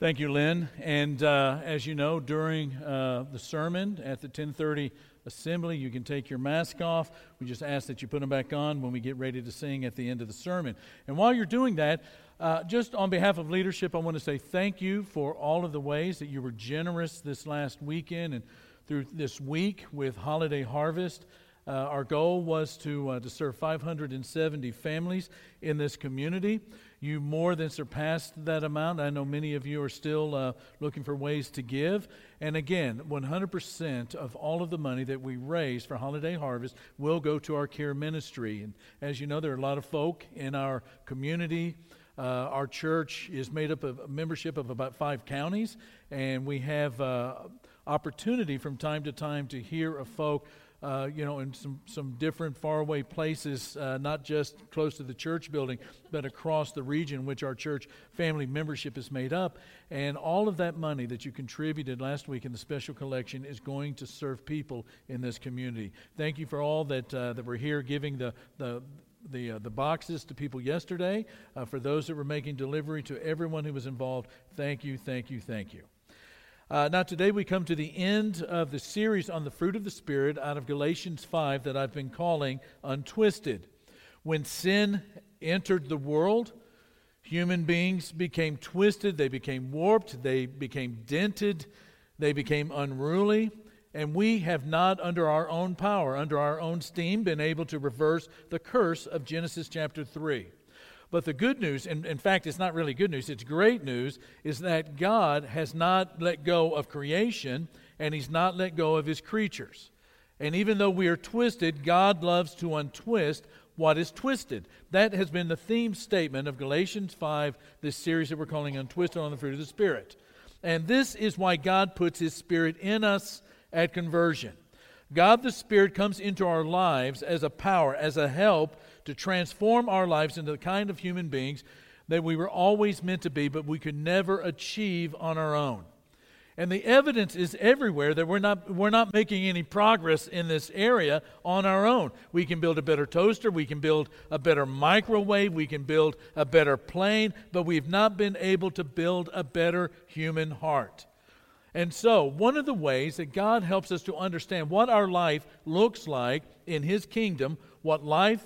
Thank you, Lynn. And uh, as you know, during uh, the sermon at the 1030 assembly, you can take your mask off. We just ask that you put them back on when we get ready to sing at the end of the sermon. And while you're doing that, uh, just on behalf of leadership, I want to say thank you for all of the ways that you were generous this last weekend and through this week with Holiday Harvest. Uh, our goal was to, uh, to serve 570 families in this community. You more than surpassed that amount. I know many of you are still uh, looking for ways to give. And again, 100% of all of the money that we raise for Holiday Harvest will go to our care ministry. And as you know, there are a lot of folk in our community. Uh, our church is made up of membership of about five counties, and we have uh, opportunity from time to time to hear of folk uh, you know, in some, some different faraway places, uh, not just close to the church building, but across the region which our church family membership is made up. And all of that money that you contributed last week in the special collection is going to serve people in this community. Thank you for all that, uh, that were here giving the, the, the, uh, the boxes to people yesterday. Uh, for those that were making delivery to everyone who was involved, thank you, thank you, thank you. Uh, now, today we come to the end of the series on the fruit of the Spirit out of Galatians 5 that I've been calling Untwisted. When sin entered the world, human beings became twisted, they became warped, they became dented, they became unruly, and we have not, under our own power, under our own steam, been able to reverse the curse of Genesis chapter 3. But the good news, and in fact, it's not really good news, it's great news, is that God has not let go of creation and He's not let go of His creatures. And even though we are twisted, God loves to untwist what is twisted. That has been the theme statement of Galatians 5, this series that we're calling Untwisted on the Fruit of the Spirit. And this is why God puts His Spirit in us at conversion. God the Spirit comes into our lives as a power, as a help to transform our lives into the kind of human beings that we were always meant to be, but we could never achieve on our own. And the evidence is everywhere that we're not, we're not making any progress in this area on our own. We can build a better toaster, we can build a better microwave, we can build a better plane, but we've not been able to build a better human heart. And so, one of the ways that God helps us to understand what our life looks like in His kingdom, what life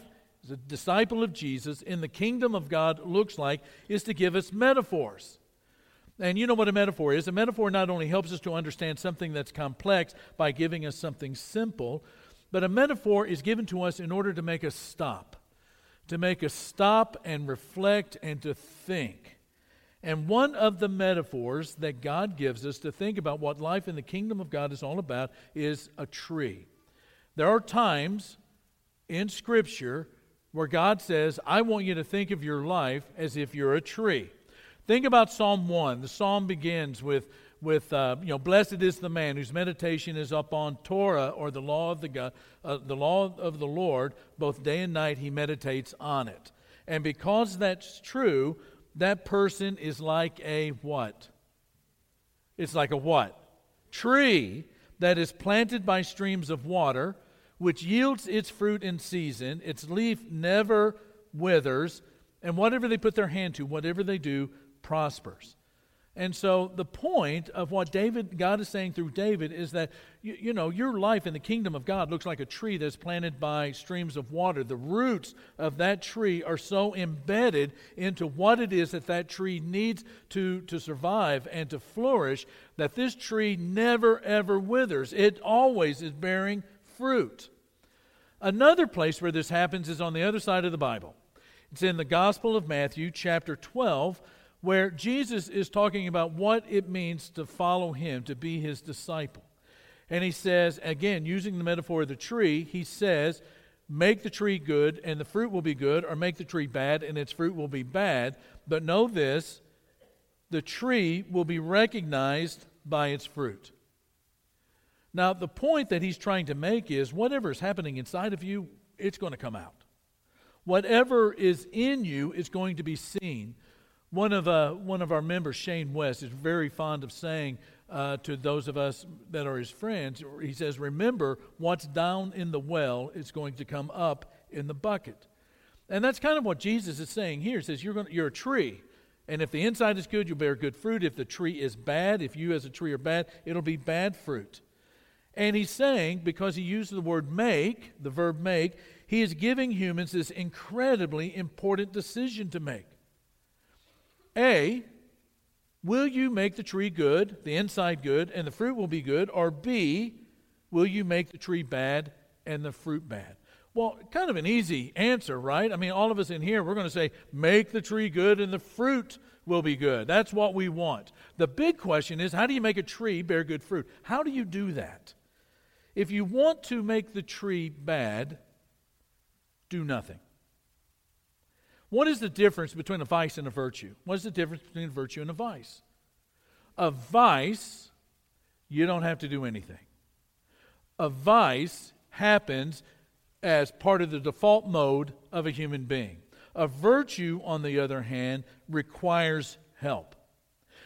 a disciple of Jesus in the kingdom of God looks like is to give us metaphors. And you know what a metaphor is? A metaphor not only helps us to understand something that's complex by giving us something simple, but a metaphor is given to us in order to make us stop, to make us stop and reflect and to think. And one of the metaphors that God gives us to think about what life in the kingdom of God is all about is a tree. There are times in Scripture where God says, I want you to think of your life as if you're a tree. Think about Psalm 1. The psalm begins with, with uh, you know, blessed is the man whose meditation is upon Torah or the law of the God, uh, the law of the Lord, both day and night he meditates on it. And because that's true, that person is like a what? It's like a what? Tree that is planted by streams of water which yields its fruit in season, its leaf never withers, and whatever they put their hand to, whatever they do, prospers. And so the point of what David, God is saying through David is that, you, you, know, your life in the kingdom of God looks like a tree that's planted by streams of water. The roots of that tree are so embedded into what it is that that tree needs to, to survive and to flourish that this tree never, ever withers. It always is bearing fruit. Another place where this happens is on the other side of the Bible. It's in the Gospel of Matthew, chapter 12, where Jesus is talking about what it means to follow him, to be his disciple. And he says, again, using the metaphor of the tree, he says, Make the tree good, and the fruit will be good, or make the tree bad, and its fruit will be bad. But know this the tree will be recognized by its fruit. Now, the point that he's trying to make is whatever is happening inside of you, it's going to come out. Whatever is in you is going to be seen. One of, uh, one of our members, Shane West, is very fond of saying uh, to those of us that are his friends, he says, Remember, what's down in the well is going to come up in the bucket. And that's kind of what Jesus is saying here. He says, You're, going you're a tree. And if the inside is good, you'll bear good fruit. If the tree is bad, if you as a tree are bad, it'll be bad fruit. And he's saying, because he uses the word make, the verb make, he is giving humans this incredibly important decision to make. A, will you make the tree good, the inside good, and the fruit will be good? Or B, will you make the tree bad and the fruit bad? Well, kind of an easy answer, right? I mean, all of us in here, we're going to say, make the tree good and the fruit will be good. That's what we want. The big question is, how do you make a tree bear good fruit? How do you do that? If you want to make the tree bad, do nothing. What is the difference between a vice and a virtue? What is the difference between a virtue and a vice? A vice, you don't have to do anything. A vice happens as part of the default mode of a human being. A virtue, on the other hand, requires help.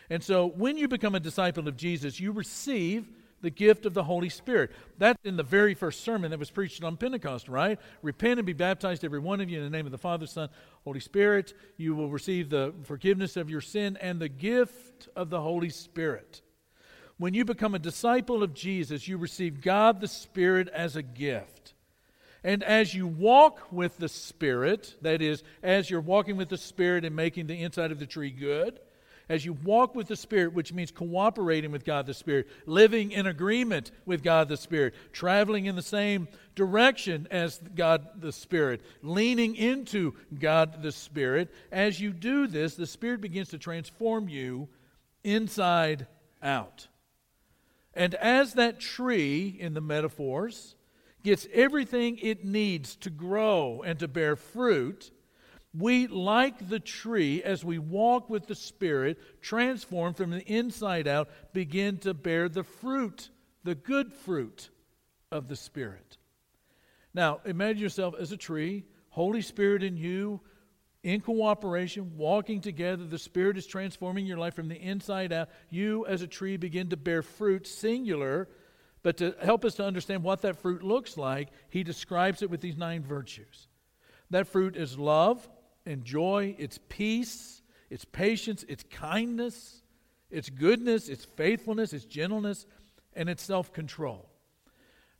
And so when you become a disciple of Jesus, you receive the gift of the Holy Spirit. That's in the very first sermon that was preached on Pentecost, right? Repent and be baptized, every one of you, in the name of the Father, Son, Holy Spirit. You will receive the forgiveness of your sin and the gift of the Holy Spirit. When you become a disciple of Jesus, you receive God the Spirit as a gift. And as you walk with the Spirit, that is, as you're walking with the Spirit and making the inside of the tree good, as you walk with the Spirit, which means cooperating with God the Spirit, living in agreement with God the Spirit, traveling in the same direction as God the Spirit, leaning into God the Spirit, as you do this, the Spirit begins to transform you inside out. And as that tree in the metaphors gets everything it needs to grow and to bear fruit, we, like the tree, as we walk with the Spirit, transformed from the inside out, begin to bear the fruit, the good fruit of the Spirit. Now, imagine yourself as a tree, Holy Spirit in you, in cooperation, walking together. The Spirit is transforming your life from the inside out. You, as a tree, begin to bear fruit, singular. But to help us to understand what that fruit looks like, he describes it with these nine virtues. That fruit is love and joy, it's peace, it's patience, it's kindness, it's goodness, it's faithfulness, it's gentleness, and it's self control.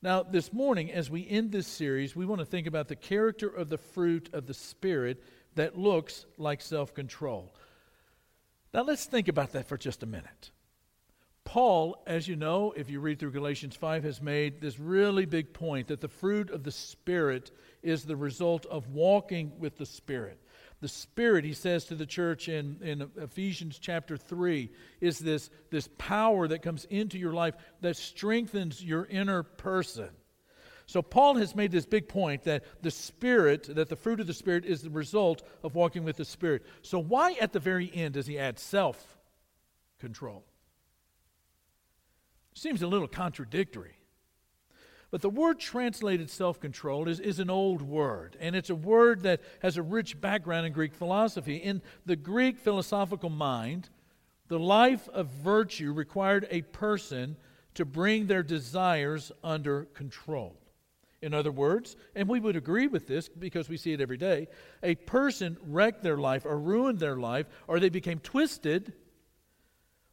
Now, this morning, as we end this series, we want to think about the character of the fruit of the Spirit that looks like self control. Now, let's think about that for just a minute. Paul, as you know, if you read through Galatians 5, has made this really big point that the fruit of the Spirit is the result of walking with the Spirit. The Spirit, he says to the church in, in Ephesians chapter 3, is this, this power that comes into your life that strengthens your inner person. So Paul has made this big point that the Spirit, that the fruit of the Spirit is the result of walking with the Spirit. So why at the very end does he add self control? Seems a little contradictory. But the word translated self control is, is an old word, and it's a word that has a rich background in Greek philosophy. In the Greek philosophical mind, the life of virtue required a person to bring their desires under control. In other words, and we would agree with this because we see it every day, a person wrecked their life or ruined their life or they became twisted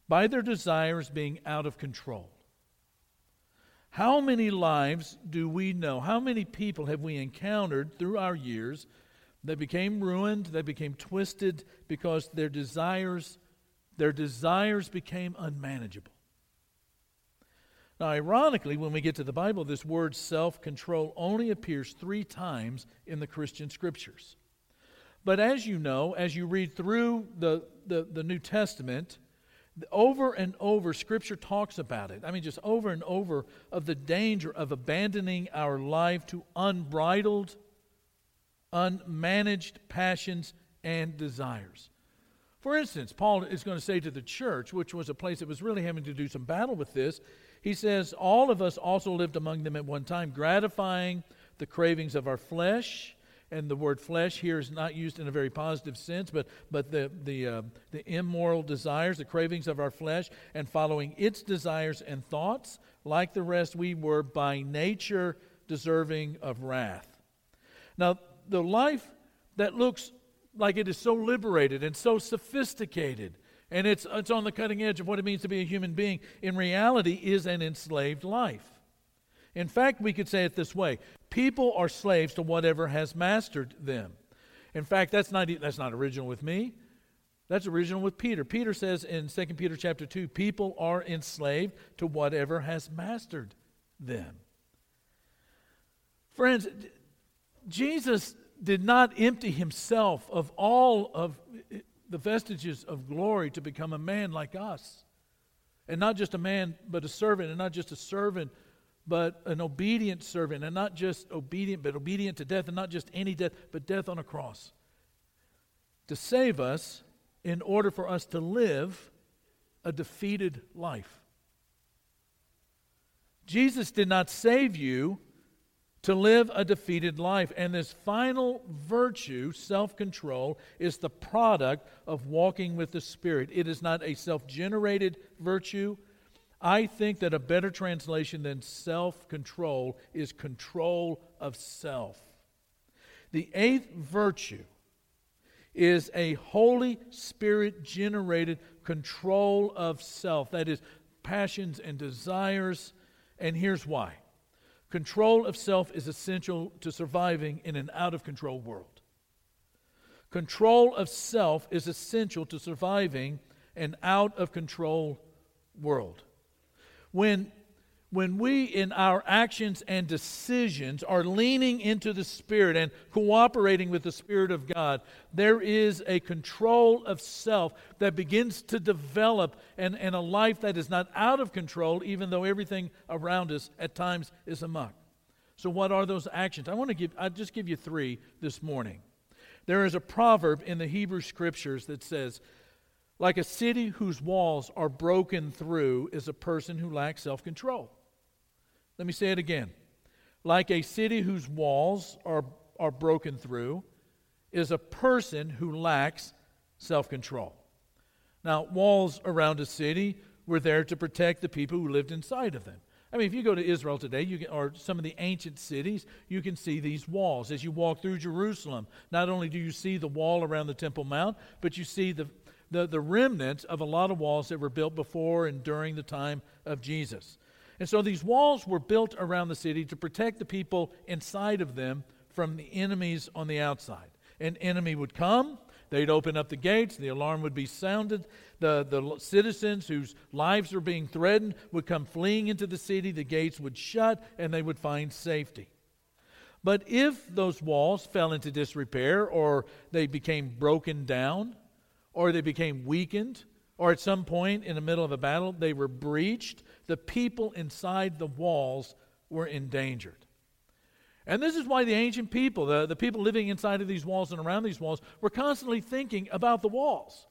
by their desires being out of control. How many lives do we know? How many people have we encountered through our years that became ruined, that became twisted because their desires their desires became unmanageable? Now, ironically, when we get to the Bible, this word self control only appears three times in the Christian scriptures. But as you know, as you read through the, the, the, New Testament, over and over, Scripture talks about it. I mean, just over and over of the danger of abandoning our life to unbridled, unmanaged passions and desires. For instance, Paul is going to say to the church, which was a place that was really having to do some battle with this, he says, All of us also lived among them at one time, gratifying the cravings of our flesh. And the word flesh here is not used in a very positive sense, but, but the, the, uh, the immoral desires, the cravings of our flesh, and following its desires and thoughts. Like the rest, we were by nature deserving of wrath. Now, the life that looks like it is so liberated and so sophisticated and it's, it's on the cutting edge of what it means to be a human being, in reality is an enslaved life. In fact, we could say it this way people are slaves to whatever has mastered them. In fact, that's not, that's not original with me. That's original with Peter. Peter says in 2 Peter chapter 2, people are enslaved to whatever has mastered them. Friends, Jesus did not empty himself of all of eh, the vestiges of glory to become a man like us. And not just a man, but a servant, and not just a servant, but an obedient servant, and not just obedient, but obedient to death, and not just any death, but death on a cross. To save us in order for us to live a defeated life. Jesus did not save you to live a defeated life. And this final virtue, self control, is the product of walking with the Spirit. It is not a self generated virtue. I think that a better translation than self control is control of self. The eighth virtue is a Holy Spirit generated control of self. That is, passions and desires. And here's why Control of self is essential to surviving in an out of control world. Control of self is essential to surviving an out of control world. When when we, in our actions and decisions, are leaning into the Spirit and cooperating with the Spirit of God, there is a control of self that begins to develop and, and a life that is not out of control, even though everything around us at times is amok. So, what are those actions? I want to give, I'll just give you three this morning. There is a proverb in the Hebrew Scriptures that says, like a city whose walls are broken through is a person who lacks self control. Let me say it again. Like a city whose walls are, are broken through is a person who lacks self control. Now, walls around a city were there to protect the people who lived inside of them. I mean, if you go to Israel today, you can, or some of the ancient cities, you can see these walls. As you walk through Jerusalem, not only do you see the wall around the Temple Mount, but you see the, the, the remnants of a lot of walls that were built before and during the time of Jesus. And so these walls were built around the city to protect the people inside of them from the enemies on the outside. An enemy would come, they'd open up the gates, the alarm would be sounded. The, the citizens whose lives were being threatened would come fleeing into the city, the gates would shut, and they would find safety. But if those walls fell into disrepair, or they became broken down, or they became weakened, or at some point in the middle of a battle they were breached, the people inside the walls were endangered. And this is why the ancient people, the, the people living inside of these walls and around these walls, were constantly thinking about the walls.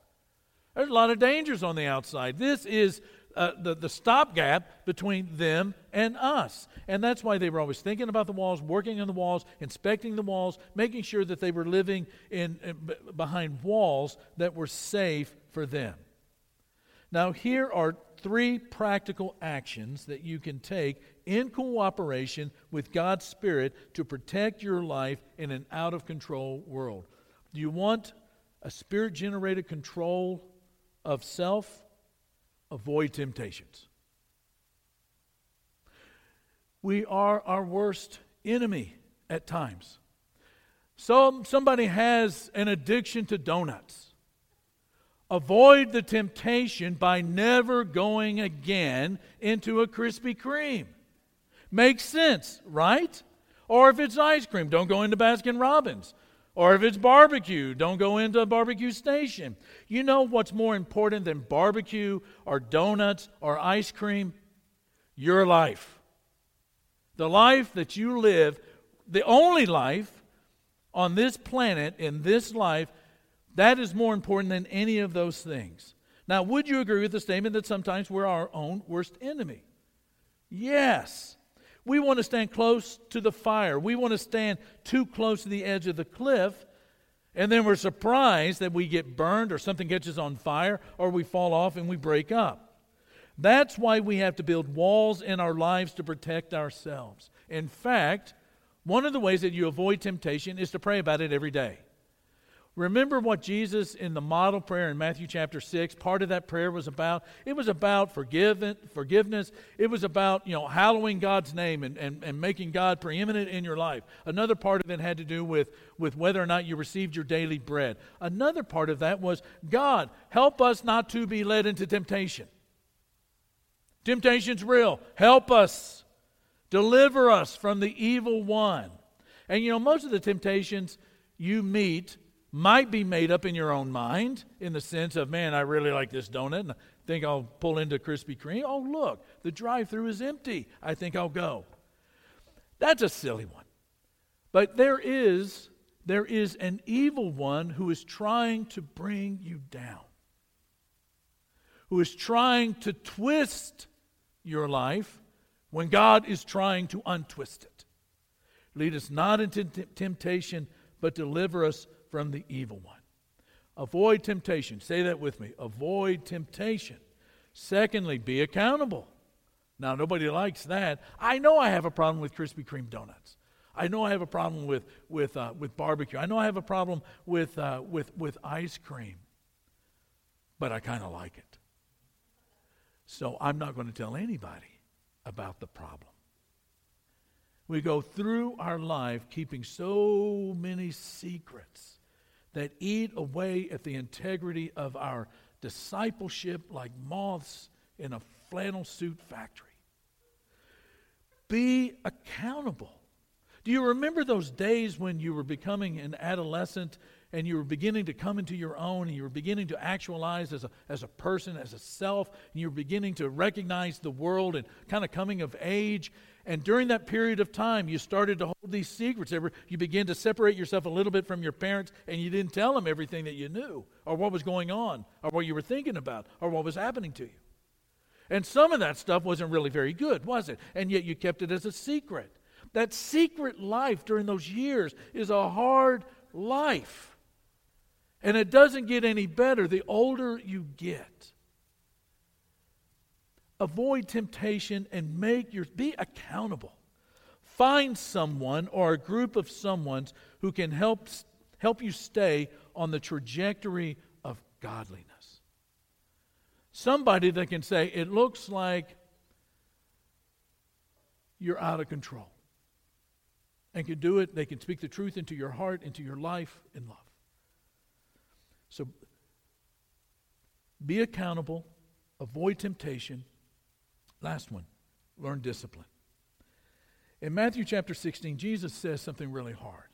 There's a lot of dangers on the outside. This is uh, the, the stopgap between them and us. And that's why they were always thinking about the walls, working on the walls, inspecting the walls, making sure that they were living in, in behind walls that were safe for them. Now, here are three practical actions that you can take in cooperation with God's Spirit to protect your life in an out of control world. Do you want a spirit generated control of self? Avoid temptations. We are our worst enemy at times. So, somebody has an addiction to donuts. Avoid the temptation by never going again into a Krispy Kreme. Makes sense, right? Or if it's ice cream, don't go into Baskin Robbins. Or if it's barbecue, don't go into a barbecue station. You know what's more important than barbecue or donuts or ice cream? Your life. The life that you live, the only life on this planet, in this life, that is more important than any of those things. Now, would you agree with the statement that sometimes we're our own worst enemy? Yes. We want to stand close to the fire. We want to stand too close to the edge of the cliff, and then we're surprised that we get burned or something catches on fire or we fall off and we break up. That's why we have to build walls in our lives to protect ourselves. In fact, one of the ways that you avoid temptation is to pray about it every day. Remember what Jesus in the model prayer in Matthew chapter 6, part of that prayer was about? It was about forgiveness. It was about, you know, hallowing God's name and, and, and making God preeminent in your life. Another part of it had to do with, with whether or not you received your daily bread. Another part of that was, God, help us not to be led into temptation. Temptation's real. Help us. Deliver us from the evil one. And you know, most of the temptations you meet might be made up in your own mind in the sense of, man, I really like this donut and I think I'll pull into Krispy Kreme. Oh, look, the drive through is empty. I think I'll go. That's a silly one. But there is there is an evil one who is trying to bring you down. Who is trying to twist your life when God is trying to untwist it. Lead us not into temptation, but deliver us from the evil one. Avoid temptation. Say that with me. Avoid temptation. Secondly, be accountable. Now, nobody likes that. I know I have a problem with Krispy Kreme donuts. I know I have a problem with, with, uh, with barbecue. I know I have a problem with, uh, with, with ice cream. But I kind of like it. So I'm not going to tell anybody about the problem. We go through our life keeping so many secrets that eat away at the integrity of our discipleship like moths in a flannel suit factory. Be accountable. Do you remember those days when you were becoming an adolescent and you were beginning to come into your own and you were beginning to actualize as a, as a person, as a self, and you were beginning to recognize the world and kind of coming of age and during that period of time, you started to hold these secrets. You began to separate yourself a little bit from your parents, and you didn't tell them everything that you knew, or what was going on, or what you were thinking about, or what was happening to you. And some of that stuff wasn't really very good, was it? And yet you kept it as a secret. That secret life during those years is a hard life. And it doesn't get any better the older you get avoid temptation and make your be accountable. Find someone or a group of someones who can help help you stay on the trajectory of godliness. Somebody that can say it looks like you're out of control. And can do it they can speak the truth into your heart into your life in love. So be accountable avoid temptation Last one learn discipline. In Matthew chapter 16, Jesus says something really hard.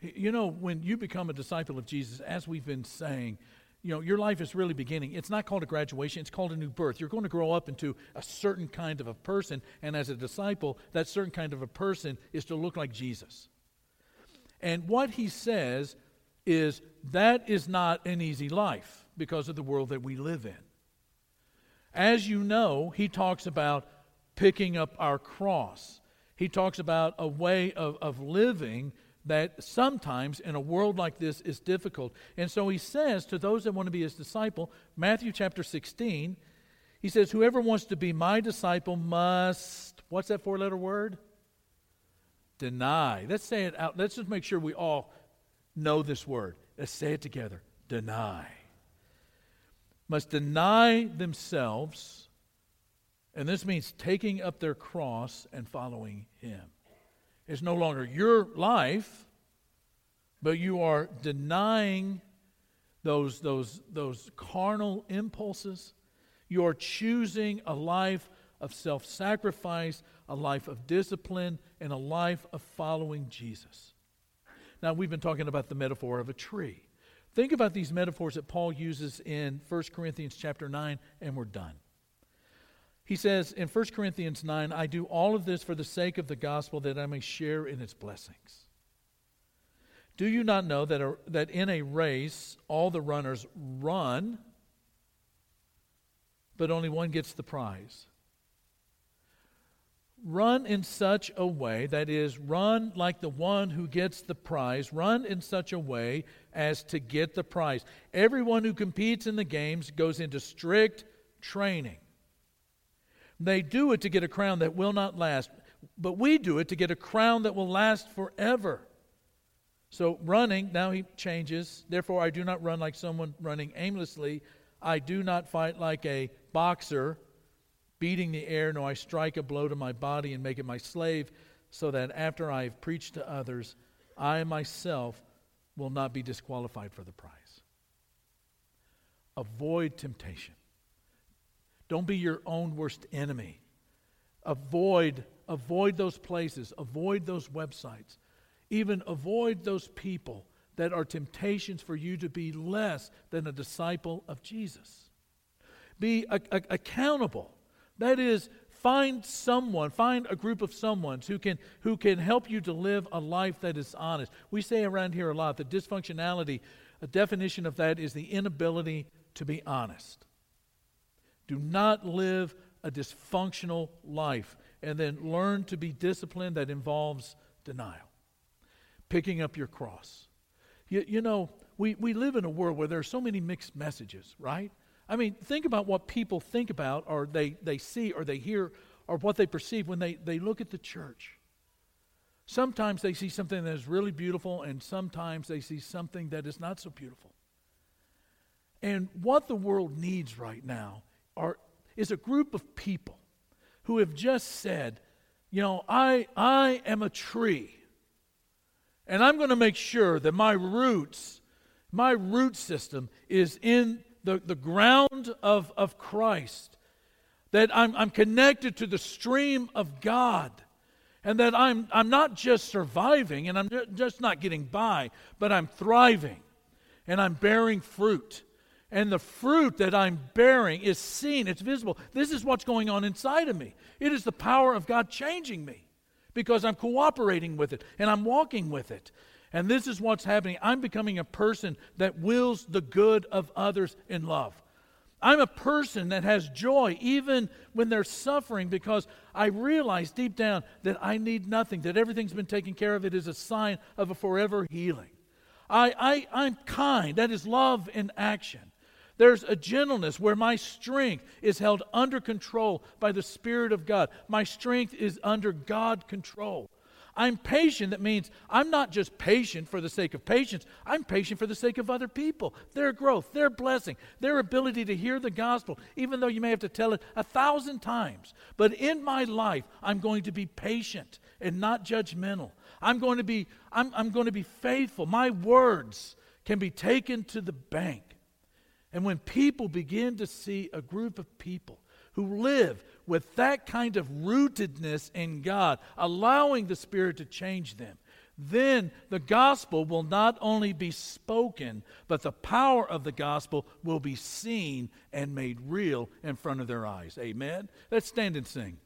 You know, when you become a disciple of Jesus, as we've been saying, you know, your life is really beginning. It's not called a graduation, it's called a new birth. You're going to grow up into a certain kind of a person, and as a disciple, that certain kind of a person is to look like Jesus. And what he says is that is not an easy life because of the world that we live in. As you know, he talks about picking up our cross. He talks about a way of, of living that sometimes in a world like this is difficult. And so he says to those that want to be his disciple, Matthew chapter 16, he says, Whoever wants to be my disciple must, what's that four letter word? Deny. Let's say it out. Let's just make sure we all know this word. Let's say it together. Deny must deny themselves, and this means taking up their cross and following Him. It's no longer your life, but you are denying those, those, those carnal impulses. You are choosing a life of self sacrifice, a life of discipline, and a life of following Jesus. Now, we've been talking about the metaphor of a tree. Think about these metaphors that Paul uses in 1 Corinthians chapter 9, and we're done. He says in 1 Corinthians 9, I do all of this for the sake of the gospel that I may share in its blessings. Do you not know that, a, that in a race all the runners run, but only one gets the prize? Run in such a way, that is, run like the one who gets the prize, run in such a way as to get the prize. Everyone who competes in the games goes into strict training. They do it to get a crown that will not last, but we do it to get a crown that will last forever. So, running, now he changes. Therefore, I do not run like someone running aimlessly. I do not fight like a boxer, beating the air, nor I strike a blow to my body and make it my slave, so that after I have preached to others, I myself will not be disqualified for the prize. Avoid temptation. Don't be your own worst enemy. Avoid, avoid those places, avoid those websites, even avoid those people that are temptations for you to be less than a disciple of Jesus. Be a, a, accountable. That is, find someone, find a group of someone who can, who can help you to live a life that is honest. We say around here a lot that dysfunctionality, a definition of that is the inability to be honest. Do not live a dysfunctional life and then learn to be disciplined that involves denial. Picking up your cross. You, you know, we, we live in a world where there are so many mixed messages, right? I mean, think about what people think about or they, they see or they hear or what they perceive when they, they look at the church. Sometimes they see something that is really beautiful, and sometimes they see something that is not so beautiful. And what the world needs right now are, is a group of people who have just said, you know, I, I am a tree, and I'm going to make sure that my roots, my root system is in the, the ground of, of Christ, that I'm, I'm connected to the stream of God, and that I'm, I'm not just surviving and I'm just not getting by, but I'm thriving and I'm bearing fruit and the fruit that I'm bearing is seen, it's visible. This is what's going on inside of me. It is the power of God changing me because I'm cooperating with it and I'm walking with it. And this is what's happening. I'm becoming a person that wills the good of others in love. I'm a person that has joy even when they're suffering because I realize deep down that I need nothing, that everything's been taken care of. It is a sign of a forever healing. I, I, I'm kind. That is love in action. There's a gentleness where my strength is held under control by the Spirit of God. My strength is under God control. I'm patient. That means I'm not just patient for the sake of patience, I'm patient for the sake of other people, their growth, their blessing, their ability to hear the gospel, even though you may have to tell it a thousand times. But in my life, I'm going to be patient and not judgmental. I'm going to be, I'm, I'm going to be faithful. My words can be taken to the bank. And when people begin to see a group of people who live with that kind of rootedness in God, allowing the Spirit to change them, then the gospel will not only be spoken, but the power of the gospel will be seen and made real in front of their eyes. Amen? Let's stand and sing.